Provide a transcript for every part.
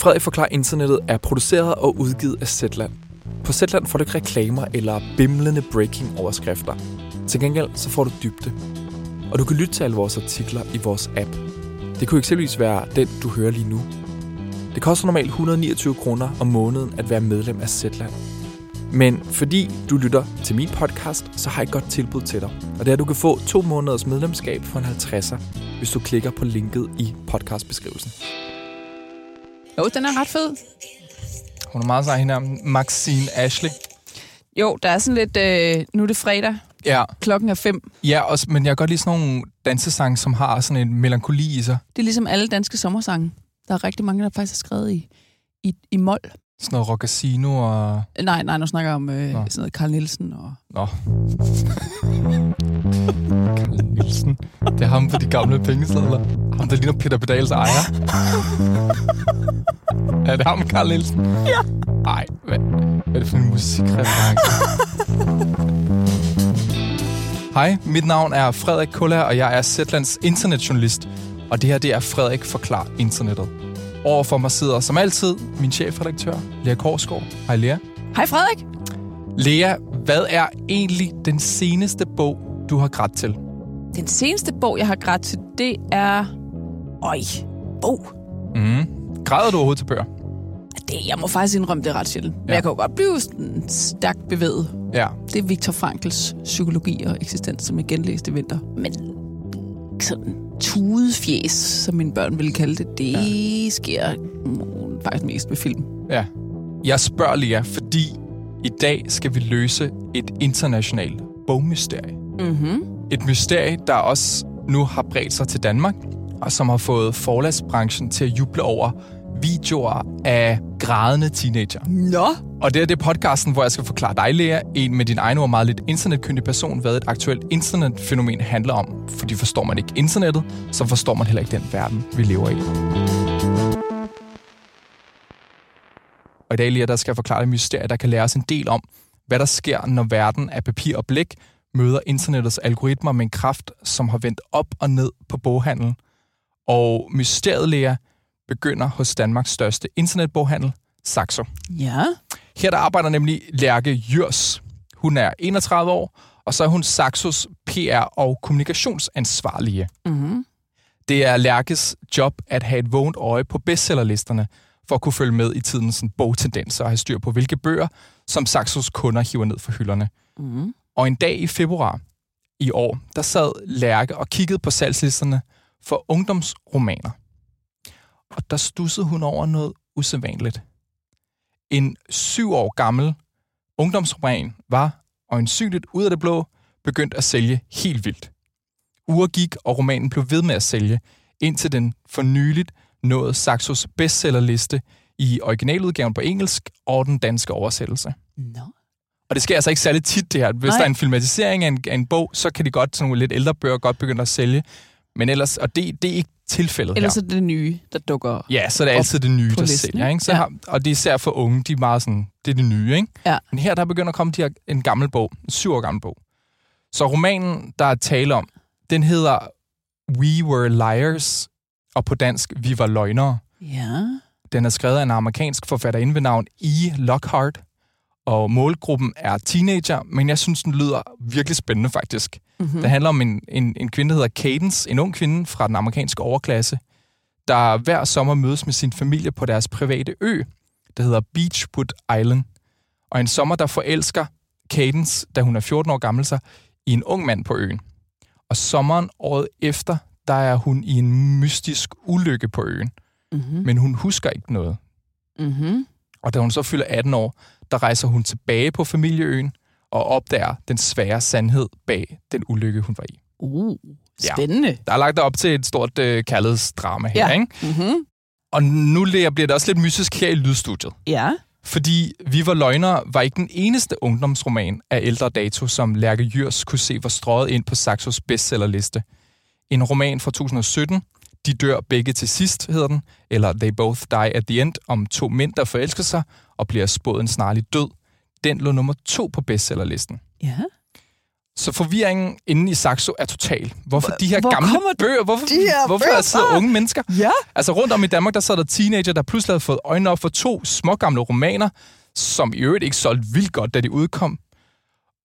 Frederik forklarer internettet er produceret og udgivet af Zetland. På Zetland får du ikke reklamer eller bimlende breaking overskrifter. Til gengæld så får du dybde. Og du kan lytte til alle vores artikler i vores app. Det kunne eksempelvis være den, du hører lige nu. Det koster normalt 129 kroner om måneden at være medlem af Zetland. Men fordi du lytter til min podcast, så har jeg et godt tilbud til dig. Og det er, at du kan få to måneders medlemskab for en 50'er, hvis du klikker på linket i podcastbeskrivelsen. Jo, den er ret fed. Hun er meget sej hende her. Maxine Ashley. Jo, der er sådan lidt... Øh, nu er det fredag. Ja, Klokken er fem. ja også, men jeg kan godt lide sådan nogle dansesange, som har sådan en melankoli i sig. Det er ligesom alle danske sommersange. Der er rigtig mange, der faktisk er skrevet i, i, i mol. Sådan noget rockasino og... Nej, nej, nu snakker jeg om øh, Nå. sådan noget Carl Nielsen. Og... Nå. Carl Nielsen. Det er ham på de gamle pengesedler. Ham, der ligner Peter Pedals ejer. er det ham, Carl Nielsen? Ja. Ej, hvad, hvad er det for en musikreference? Hej, mit navn er Frederik Kuller, og jeg er Zetlands internetjournalist. Og det her, det er Frederik Forklar Internettet. Overfor mig sidder som altid min chefredaktør, Lea Korsgaard. Hej Lea. Hej Frederik! Lea, hvad er egentlig den seneste bog, du har grædt til? Den seneste bog, jeg har grædt til, det er... Øj, bog. Mm. Græder du overhovedet til bøger? Det, jeg må faktisk indrømme, det ret sjældent. Men Ja. jeg kan jo godt blive sådan stærkt bevæget. Ja. Det er Viktor Frankls psykologi og eksistens, som jeg genlæste i vinter. Men sådan tudefjæs, som mine børn ville kalde det, det ja. sker mm, faktisk mest med film. Ja. Jeg spørger Lea, fordi i dag skal vi løse et internationalt bogmysterie. Mm-hmm. Et mysterie, der også nu har bredt sig til Danmark, og som har fået forlagsbranchen til at juble over videoer af grædende teenager. Nå! Og det er det podcasten, hvor jeg skal forklare dig, Lea, en med din egen ord meget lidt internetkyndig person, hvad et aktuelt internetfænomen handler om. Fordi forstår man ikke internettet, så forstår man heller ikke den verden, vi lever i. Og i dag, Lea, der skal jeg forklare dig mysterier, der kan lære os en del om, hvad der sker, når verden af papir og blæk møder internettets algoritmer med en kraft, som har vendt op og ned på boghandel. Og mysteriet, Lea, begynder hos Danmarks største internetboghandel, Saxo. Ja. Her der arbejder nemlig Lærke Jørs. Hun er 31 år, og så er hun Saxos PR- og kommunikationsansvarlige. Mm-hmm. Det er Lærkes job at have et vågent øje på bestsellerlisterne, for at kunne følge med i tidens bogtendenser og have styr på, hvilke bøger, som Saxos kunder hiver ned fra hylderne. Mm-hmm. Og en dag i februar i år, der sad Lærke og kiggede på salgslisterne for ungdomsromaner. Og der stussede hun over noget usædvanligt. En syv år gammel ungdomsroman var, øjensynligt ud af det blå, begyndt at sælge helt vildt. Uger gik, og romanen blev ved med at sælge, indtil den for nyligt nåede Saxos bestsellerliste i originaludgaven på engelsk og den danske oversættelse. Nå. Og det sker altså ikke særlig tit, det her. Hvis Nej. der er en filmatisering af en, af en bog, så kan de godt, sådan nogle lidt ældre bøger, godt begynde at sælge. Men ellers, og det, det er ikke tilfældet Ellers her. er det det nye, der dukker. Ja, så er det altid det nye, der listen, sælger. ikke? Så Ja. har, og det er især for unge, de er meget sådan, det er det nye. Ikke? Ja. Men her der begynder at komme de her, en gammel bog, en syv år gammel bog. Så romanen, der er tale om, den hedder We Were Liars, og på dansk, Vi var løgnere. Ja. Den er skrevet af en amerikansk forfatterinde ved navn E. Lockhart, og målgruppen er teenager, men jeg synes, den lyder virkelig spændende faktisk. Mm-hmm. Det handler om en, en, en kvinde, der hedder Cadence, en ung kvinde fra den amerikanske overklasse, der hver sommer mødes med sin familie på deres private ø, der hedder Beachwood Island. Og en sommer, der forelsker Cadence, da hun er 14 år gammel, sig i en ung mand på øen. Og sommeren året efter, der er hun i en mystisk ulykke på øen, Mm-hmm. men hun husker ikke noget. Mm-hmm. Og da hun så fylder 18 år, der rejser hun tilbage på familieøen og opdager den svære sandhed bag den ulykke, hun var i. Uh, Ja. spændende. Der er lagt op til et stort øh, kærlighedsdrama her, Ja. ikke? Mm-hmm. Og nu bliver det også lidt mystisk her i lydstudiet. Ja. Fordi Vi var løgnere var ikke den eneste ungdomsroman af ældre dato, som Lærke Jørs kunne se var strøget ind på Saxos bestsellerliste. En roman fra 2017, De dør begge til sidst, hedder den, eller They Both Die at the End, om to mænd, der forelsker sig og bliver spået en snarlig død. Den lå nummer to på bestsellerlisten. Ja. Så forvirringen inde i Saxo er total. Hvorfor de her hvor gamle bøger? Hvorfor, de her hvorfor bøger der sidder unge mennesker? Ja. Altså rundt om i Danmark, der sad der teenager, der pludselig havde fået øjnene op for to små gamle romaner, som i øvrigt ikke solgte vildt godt, da de udkom.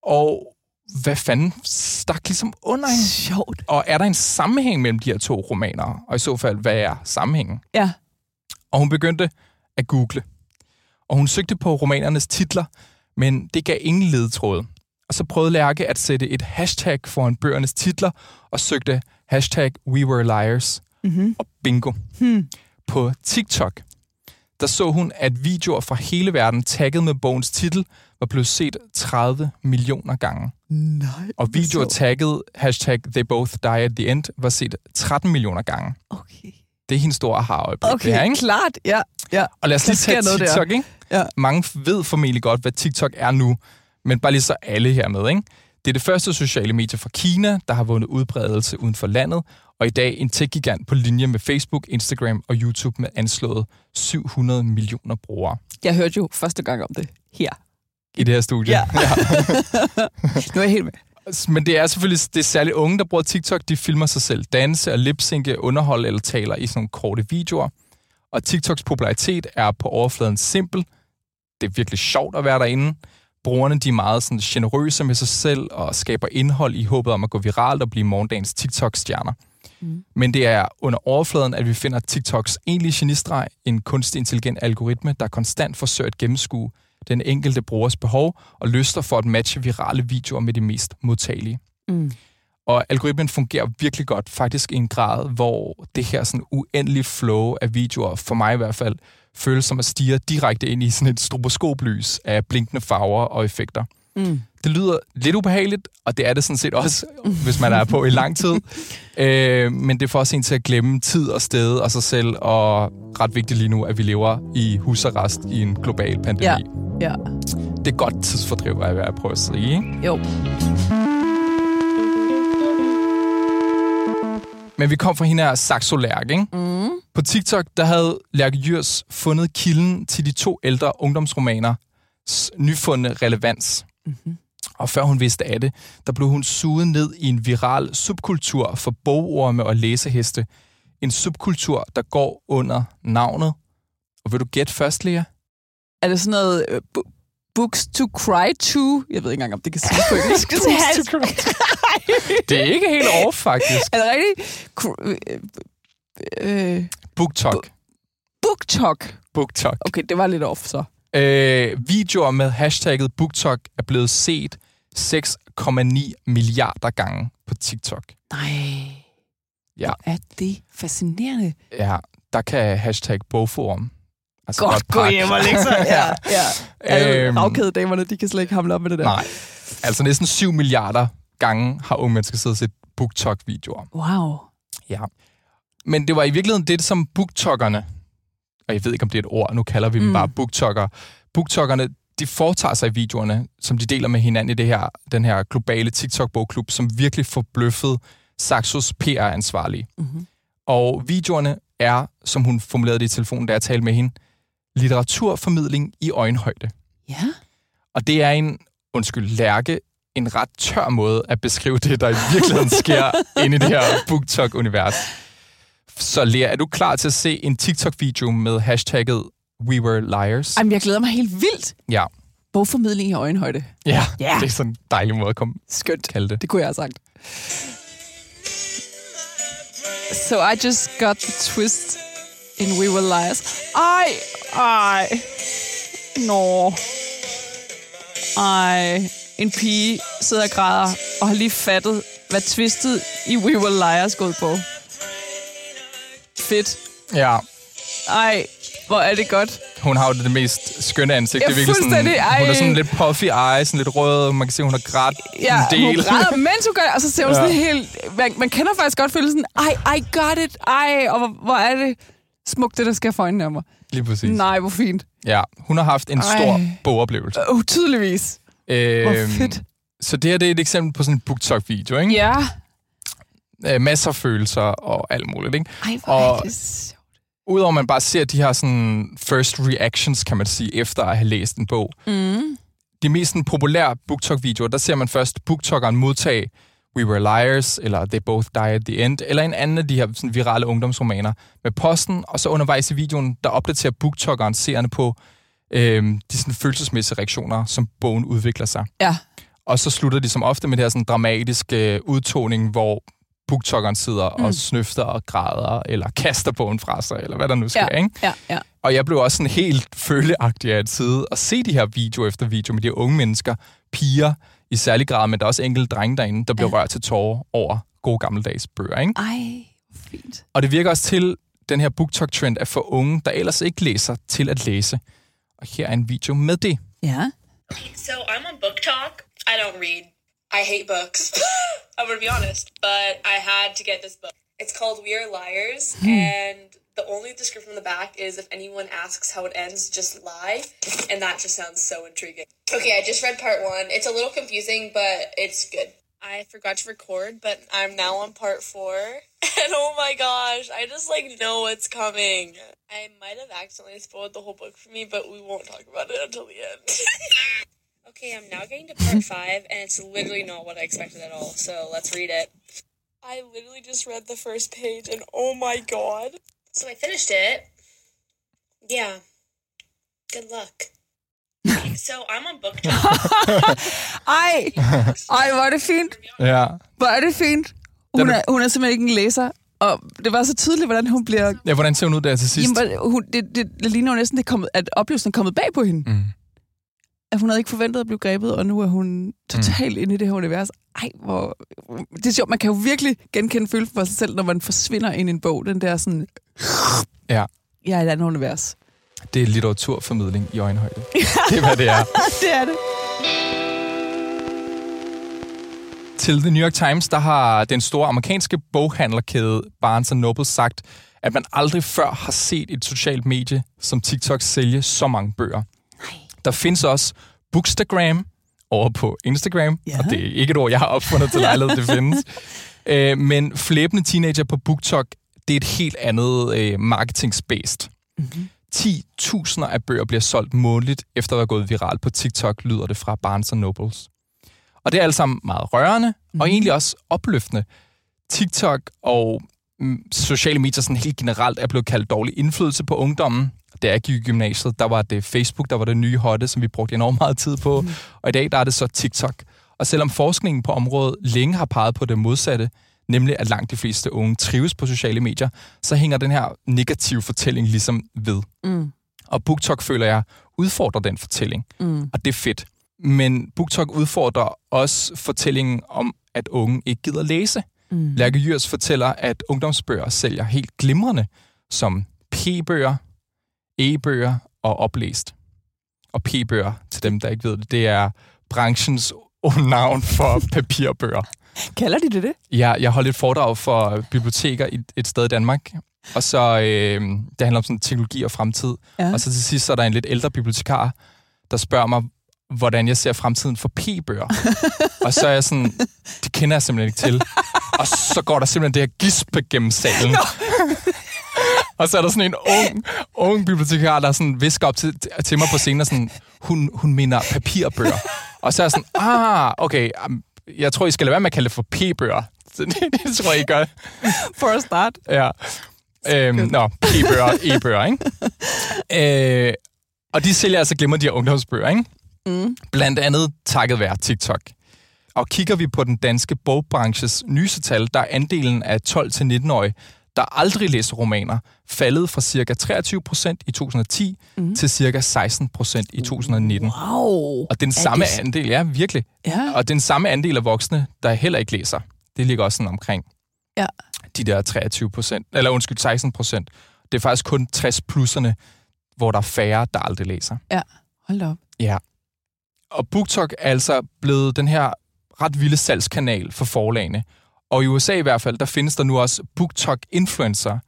Og hvad fanden stak ligesom under hende? Sjovt. Og er der en sammenhæng mellem de her to romaner? Og i så fald, hvad er sammenhængen? Ja. Og hun begyndte at google. Og hun søgte på romanernes titler, men det gav ingen ledetråde. Og så prøvede Lærke at sætte et hashtag foran bøgernes titler, og søgte hashtag We Were Liars. Mm-hmm. Og bingo. Hmm. På TikTok, der så hun, at videoer fra hele verden tagget med bogens titel var blevet set 30 millioner gange. Nej. Og videoer så- tagget hashtag They Both Die at the End var set 13 millioner gange. Okay. Det er hendes store aha-øjeblik, Okay, det her, ikke? klart. Ja, ja. Og lad os Der lige tage noget der. TikTok, ikke? Ja. Mange ved formentlig godt, hvad TikTok er nu, men bare lige så alle her med, ikke? Det er det første sociale medie fra Kina, der har vundet udbredelse uden for landet, og i dag en tech-gigant på linje med Facebook, Instagram og YouTube med anslået 700 millioner brugere Jeg hørte jo første gang om det her. i det her studie. Ja. Nu er jeg helt med. Men det er selvfølgelig det er særligt unge, der bruger TikTok. De filmer sig selv danse og lipsynke, underholde eller taler i sådan nogle korte videoer. Og TikToks popularitet er på overfladen simpel. Det er virkelig sjovt at være derinde. Brugerne de er meget sådan, generøse med sig selv og skaber indhold i håbet om at gå viralt og blive morgendagens TikTok-stjerner. Mm. Men det er under overfladen, at vi finder TikToks egentlige genistreg, en kunstig intelligent algoritme, der konstant forsøger at gennemskue den enkelte brugers behov og lyster for at matche virale videoer med de mest modtagelige. Mm. Og algoritmen fungerer virkelig godt, faktisk i en grad, hvor det her sådan uendelige flow af videoer, for mig i hvert fald, føles som at stige direkte ind i sådan et stroboskoplys af blinkende farver og effekter. Mm. Det lyder lidt ubehageligt, og det er det sådan set også, hvis man er på i lang tid. Øh, men det får også en til at glemme tid og sted og sig selv, og ret vigtigt lige nu, at vi lever i husarrest i en global pandemi. Ja. Ja. Det er godt tidsfordriv, er jeg ved at prøve at sige. Ikke? Jo. Men vi kom fra hende her Saxo Lærk, ikke? Mm. På TikTok, der havde Lærke Jørs fundet kilden til de to ældre ungdomsromaner nyfundne relevans. Mm-hmm. Og før hun vidste af det, der blev hun suget ned i en viral subkultur for bogorme og læseheste. En subkultur, der går under navnet. Og vil du gætte først, Lea? Er det sådan noget uh, bu- books to cry to? Jeg ved ikke engang, om det kan siges på engelsk. Books to Det er ikke helt off, faktisk. er det rigtigt? Cr- øh, øh, BookTok. BookTok. BookTok. Okay, det var lidt off så. Øh, videoer med hashtagget BookTok er blevet set 6,9 milliarder gange på TikTok. Nej. Ja. Hvor er det fascinerende. Ja, der kan hashtag bogforum. Altså Godt gå pakke. hjem og lægge sig. Ja, ja. Alle Øhm, ravkædedamerne, de kan slet ikke hamle op med det der. Nej, altså næsten 7 milliarder gange har unge mennesker siddet og set BookTok-videoer. Wow. Ja. Men det var i virkeligheden det, som BookTokerne, og jeg ved ikke, om det er et ord, nu kalder vi dem Mm. bare BookTokker. BookTokkerne, de foretager sig i videoerne, som de deler med hinanden i det her, den her globale TikTok-bogklub, som virkelig forbløffede Saxos PR-ansvarlige. Mm-hmm. Og videoerne er, som hun formulerede det i telefonen, da jeg talte med hende, litteraturformidling i øjenhøjde. Ja. Og det er en, undskyld, lærke, en ret tør måde at beskrive det, der i virkeligheden sker inde i det her BookTok-univers. Så Lea, er du klar til at se en TikTok-video med hashtagget We Were Liars? Ej, men jeg glæder mig helt vildt. Ja. Bogformidling i øjenhøjde. Ja, Ja. det er sådan en dejlig måde at komme Skønt. kalde det. Det kunne jeg have sagt. So I just got the twist in We Were Liars. Ej, ej. Nå. Ej. En pige sidder og græder og har lige fattet, hvad twistet i We Were Liars ud på. Fedt. Ja, Ej, hvor er det godt. hun har jo det mest skønne ansigt. Ja, det er virkelig sådan. Ej. hun er sådan lidt puffy eye, sådan lidt rød. Man kan se, hun har grædt Ja, en del. hun græder, mens hun gør det, og så ser hun Ja. sådan helt... Man, man kender faktisk godt følelsen, ej, I got it, ej, og hvor, hvor er det smukt, det der sker for øjnene af mig. Lige præcis. Nej, hvor fint. Ja, hun har haft en stor Ej. bogoplevelse. Uh, tydeligvis. Hvor Øhm, fedt. Så det her det er et eksempel på sådan en BookTok-video, ikke? Ja. Øh, masser af følelser og alt muligt, ikke? Ej, hvor Og- er det sjovt. Udover at man bare ser de her sådan first reactions, kan man sige, efter at have læst en bog, Mm. de mest sådan, populære BookTok-videoer, der ser man først BookTokeren modtage We Were Liars, eller They Both Die at the End, eller en anden af de her sådan, virale ungdomsromaner med posten, og så undervejs i videoen, der opdaterer BookTokeren seerne på øhm, de sådan, følelsesmæssige reaktioner, som bogen udvikler sig. Ja. Og så slutter de som ofte med det her sådan, dramatiske øh, udtoning, hvor booktokeren sidder mm. og snøfter og græder, eller kaster bogen fra sig, eller hvad der nu sker, Ja, ikke? ja, ja. Og jeg blev også sådan helt føleagtig af at sidde og se de her video efter video med de unge mennesker, piger i særlig grad, men der er også enkelte drenge derinde, der bliver Ja. rørt til tårer over gode gammeldags bøger, ikke? Ej, fint. Og det virker også til den her BookTok-trend at få unge, der ellers ikke læser, til at læse. Og her er en video med det. Ja. So I'm on Book Talk. I don't read. I hate books. I'm gonna be honest, but I had to get this book. It's called We Are Liars, and the only description on the back is if anyone asks how it ends, just lie, and that just sounds so intriguing. Okay, I just read part one. It's a little confusing, but it's good. I forgot to record, but I'm now on part four, and oh my gosh, I just like know what's coming. I might have accidentally spoiled the whole book for me, but we won't talk about it until the end. Okay, I'm now getting to part five, and it's literally not what I expected at all. So let's read it. I literally just read the first page, and oh my god. So I finished it. Yeah. Good luck. So I'm on book talk. I, I war det fint. Ja. Hvor er det fint. Hun er- hun er simpelthen ikke en læser. Og det var så tydeligt, hvordan hun bliver... ja, hvordan ser hun ud der til sidst? Jamen, hun, det, det, det ligner jo næsten, det kommet, at oplevelsen er kommet bag på hende. Mm. At hun havde ikke forventet at blive grebet, og nu er hun totalt inde i det her univers. Ej, hvor... Det er sjovt, man kan jo virkelig genkende følelsen for sig selv, når man forsvinder ind i en bog. Den der sådan... Ja. Jeg er i et andet univers. Det er litteraturformidling i øjenhøjde. det er, hvad det er. det er det. Til The New York Times, der har den store amerikanske boghandlerkæde Barnes Noble sagt, at man aldrig før har set et socialt medie som TikTok sælge så mange bøger. Der findes også Bookstagram over på Instagram, Ja. og det er ikke et ord, jeg har opfundet til lejlighed, det findes. Øh, men flæbende teenager på BookTok, det er et helt andet øh, marketing-based. Mm-hmm. 10.000 af bøger bliver solgt månedligt, efter at være gået viralt på TikTok, lyder det fra Barnes Nobles. Og det er alt sammen meget rørende, mm. og egentlig også opløftende. TikTok og mm, sociale medier sådan helt generelt er blevet kaldt dårlig indflydelse på ungdommen. Da jeg gik i gymnasiet, der var det Facebook, der var det nye hotte, som vi brugte enormt meget tid på. Mm. Og i dag, der er det så TikTok. Og selvom forskningen på området længe har peget på det modsatte, nemlig at langt de fleste unge trives på sociale medier, så hænger den her negative fortælling ligesom ved. Mm. Og BookTok, føler jeg, udfordrer den fortælling. Mm. Og det er fedt. Men BookTok udfordrer også fortællingen om, at unge ikke gider læse. Mm. Lærke Jyrs fortæller, at ungdomsbøger sælger helt glimrende som p-bøger, e-bøger og oplæst. Og p-bøger, til dem, der ikke ved det, det er branchens navn for papirbøger. Kalder de det det? Jeg, jeg holdt et foredrag for biblioteker i et sted i Danmark, og så øh, det handler om sådan teknologi og fremtid. Ja. Og så til sidst så er der en lidt ældre bibliotekar, der spørger mig, hvordan jeg ser fremtiden for p-bøger. og så er jeg sådan, det kender jeg simpelthen ikke til. Og så går der simpelthen det her gispe gennem salen. og så er der sådan en ung, ung bibliotekar, der sådan visker op til, til mig på scenen, og sådan, hun, hun mener papirbøger. Og så er jeg sådan, ah, okay, jeg tror, I skal lade være med at kalde det for p-bøger. Det, det tror jeg, I gør. For a start. Ja. Øhm, nå, e-bøger, e-bøger, ikke? Øh, og de sælger altså glemmer de her ungdomsbøger, ikke? Mm. Blandt andet takket være TikTok. Og kigger vi på den danske bogbranches nyeste tal, der er andelen af 12-19-årige, der aldrig læser romaner, faldet fra ca. 23 procent i 2010 mm. til ca. 16 procent i 2019. Wow. Og den samme det andel, ja, virkelig. Ja. Og den samme andel af voksne, der heller ikke læser, det ligger også sådan omkring Ja. de der 23 procent, eller undskyld, 16 procent. Det er faktisk kun 60-plusserne, hvor der er færre, der aldrig læser. Ja. Hold op. Ja. Og BookTok er altså blevet den her ret vilde salgskanal for forlagene. Og i USA i hvert fald, der findes der nu også BookTok-influencer,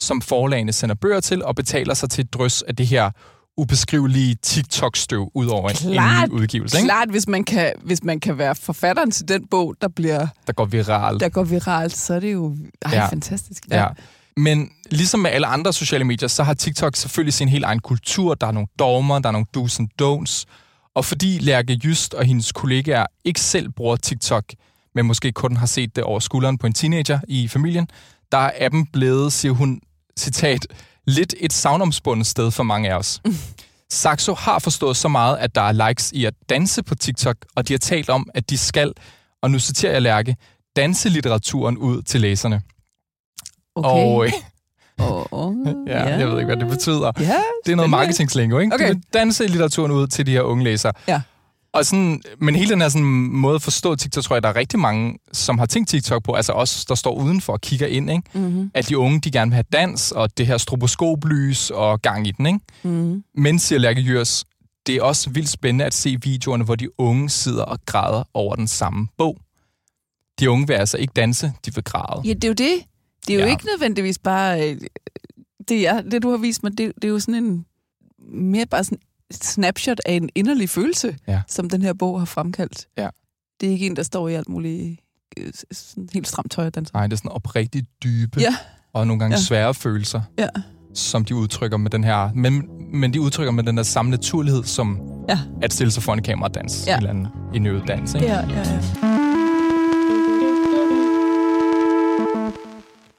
som forlagene sender bøger til og betaler sig til et drøs af det her ubeskrivelige TikTok-støv ud over en, en Klart, ny udgivelse, ikke? Klart, hvis man, kan, hvis man kan være forfatteren til den bog, der, bliver, der går viralt. der går viralt, så er det jo ej, Ja. ja. fantastisk. Ja. Men ligesom med alle andre sociale medier, så har TikTok selvfølgelig sin helt egen kultur. Der er nogle dogmer, der er nogle do's and don'ts. Og fordi Lærke Just og hendes kollegaer ikke selv bruger TikTok, men måske kun har set det over skulderen på en teenager i familien, der er appen blevet, siger hun, citat, lidt et savnomspundet sted for mange af os. Saxo har forstået så meget, at der er likes i at danse på TikTok, og de har talt om, at de skal, og nu citerer jeg Lærke, danse litteraturen ud til læserne. Okay. Og øh, oh, oh, ja, jeg ved ikke, hvad det betyder. Ja, Det er noget marketingslingo, ikke? Okay. Du vil danse litteraturen ud til de her unge læsere. Ja. Og sådan, men hele den her sådan, måde at forstå TikTok, tror jeg, der er rigtig mange, som har tænkt TikTok på, altså os, der står udenfor og kigger ind, ikke? Mm-hmm. at de unge, de gerne vil have dans, og det her stroboskoplys og gang i den, ikke? Mm-hmm. Men, siger Lærke Jørs, det er også vildt spændende at se videoerne, hvor de unge sidder og græder over den samme bog. De unge vil altså ikke danse, de vil græde. Ja, det er jo det. Det er jo Ja. ikke nødvendigvis bare... øh, Det, jeg, det, du har vist mig, det, det er jo sådan en... Mere bare sådan et snapshot af en inderlig følelse, Ja. som den her bog har fremkaldt. Ja. Det er ikke en, der står i alt muligt øh, sådan helt stramt tøj og danser. Nej, det er sådan oprigtigt dybe Ja. og nogle gange Ja. svære følelser, Ja. som de udtrykker med den her... Men, men de udtrykker med den der samme naturlighed, som Ja. at stille sig foran en kamera og danse. Ja. En eller anden indøvet dans, ikke? Ja, ja, ja.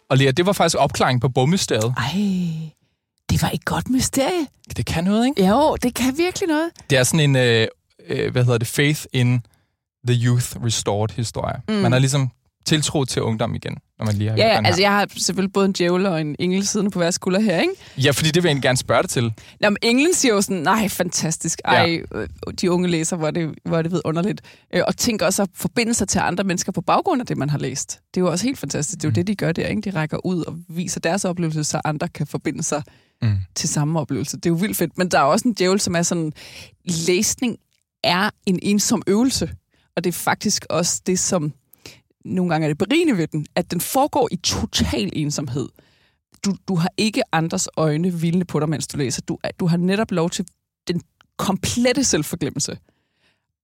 Og Lea, det var faktisk opklaring på bogmysteriet. Ej, det var et godt mysterie. Det kan noget, ikke? Jo, det kan virkelig noget. Det er sådan en, øh, øh, hvad hedder det, faith in the youth restored historie. Mm. Man har ligesom tiltro til ungdom igen, når man lige har Ja, ja den her. altså jeg har selvfølgelig både en djævel og en engel siddende på hver skulder her, ikke? Ja, fordi det vil jeg egentlig gerne spørge dig til. Nå, men englen siger jo sådan, nej, fantastisk. Ej, øh, de unge læser, hvor det, hvor det ved underligt. Øh, Og tænker også at forbinde sig til andre mennesker på baggrund af det, man har læst. Det er jo også helt fantastisk. Det er jo Mm. det, de gør der, ikke? De rækker ud og viser deres oplevelse, så andre kan forbinde sig Mm. til samme oplevelse. Det er jo vildt fedt. Men der er også en djævel, som er sådan, læsning er en ensom øvelse. Og det er faktisk også det, som nogle gange er det berigende ved den, at den foregår i total ensomhed. Du, du har ikke andres øjne hvilende på dig, mens du læser. Du, du har netop lov til den komplette selvforglemmelse.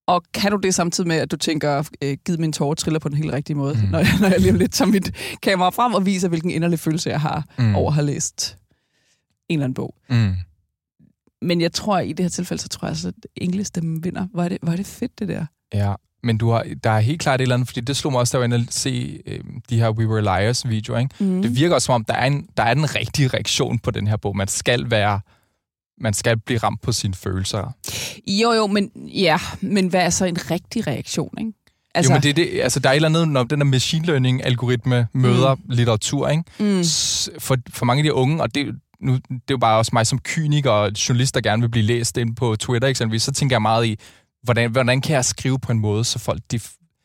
Og kan du det samtidig med, at du tænker, øh, giv min tårer triller på den helt rigtige måde, Mm. når, jeg, når jeg lige lidt tager mit kamera frem og viser, hvilken inderlig følelse jeg har Mm. over at have læst en eller anden bog. Mm. Men jeg tror, i det her tilfælde, så tror jeg, altså, at englestemmen vinder. Var det, var det fedt, det der? Ja, men du har, der er helt klart et eller andet, fordi det slog mig også, da jeg var inde og se øh, de her We Were Liars videoer, ikke? Mm. Det virker også som om, der er, en, der er den rigtige reaktion på den her bog. Man skal være, man skal blive ramt på sine følelser. Jo, jo, men, ja, men hvad er så en rigtig reaktion, ikke? Altså, jo, men det, er det, altså, der er et eller andet, når den der machine learning-algoritme møder mm. litteratur, ikke? mm, For, for mange af de unge, og det, nu, det er jo bare også mig som kyniker og journalist, der gerne vil blive læst ind på Twitter eksempelvis, så tænker jeg meget i, hvordan, hvordan kan jeg skrive på en måde, så folk de,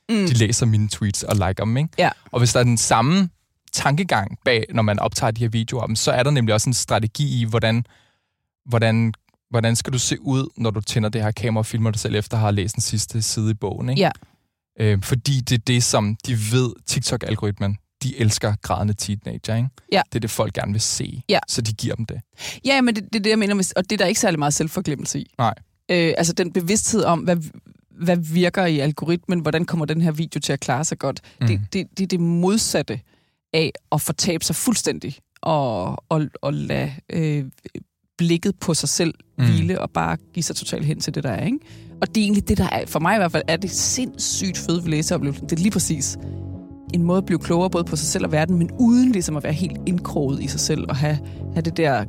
mm, de læser mine tweets og liker dem, ikke? Ja. Og hvis der er den samme tankegang bag, når man optager de her videoer, så er der nemlig også en strategi i, hvordan, hvordan, hvordan skal du se ud, når du tænder det her kamera og filmer dig selv, efter at have læst den sidste side i bogen, ikke? Ja. Øh, fordi det er det, som de ved, TikTok-algoritmen, de elsker grædende teenager, ikke? Ja. Det er det, folk gerne vil se, Ja. så de giver dem det. Ja, men det, det er det, jeg mener, og det er der ikke særlig meget selvforglemmelse i. Nej. Øh, altså den bevidsthed om, hvad, hvad virker i algoritmen, hvordan kommer den her video til at klare sig godt. Mm. Det, det, det er det modsatte af at fortabe sig fuldstændig og, og, og lade øh, blikket på sig selv Mm. mm. hvile og bare give sig totalt hen til det, der er. Ikke? Og det er egentlig det, der er, for mig i hvert fald, er det sindssygt fede ved læseoplevelsen. Det er lige præcis en måde at blive klogere både på sig selv og verden, men uden ligesom at være helt indkroget i sig selv og have, have det der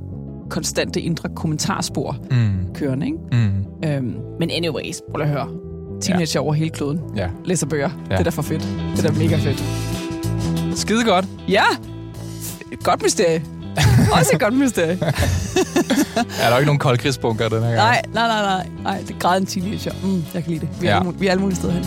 konstante indre kommentarspor Mm. kørende. Ikke? Mm. Øhm, men anyways, prøv at høre. Teenager ja. over hele kloden. Ja. Læser bøger. Ja. Ja. Det er da for fedt. Det er da mega fedt. Skide godt. Ja! Et godt mysterie. Også et godt mysterie. Er der ikke nogen koldkrigsbunker den her gang? Nej, nej, nej, nej. Nej, det er græd en teenager. Mm, jeg kan lide det. Vi er, Ja. ja. alle, vi er alle mulige steder hen.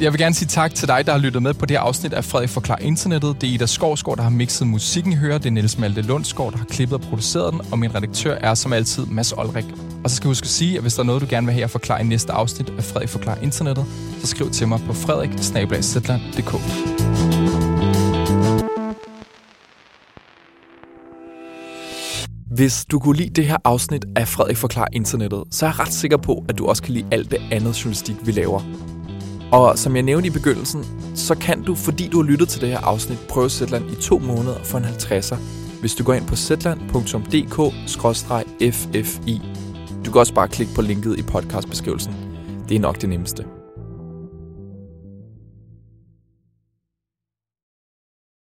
Jeg vil gerne sige tak til dig, der har lyttet med på det her afsnit af Frederik Forklar Internettet. Det er Ida Skovsgaard, der har mixet musikken, hører. Det er Niels Malte Lundsgaard, der har klippet og produceret den. Og min redaktør er som altid Mads Olrik. Og så skal jeg huske at sige, at hvis der er noget, du gerne vil have at forklare i næste afsnit af Frederik Forklar Internettet, så skriv til mig på frederik Hvis du kunne lide det her afsnit af Frederik Forklar Internettet, så er jeg ret sikker på, at du også kan lide alt det andet journalistik, vi laver. Og som jeg nævnte i begyndelsen, så kan du, fordi du har lyttet til det her afsnit, prøve Zetland i to måneder for en 50'er, hvis du går ind på zetland.dk-ffi. Du kan også bare klikke på linket i podcastbeskrivelsen. Det er nok det nemmeste.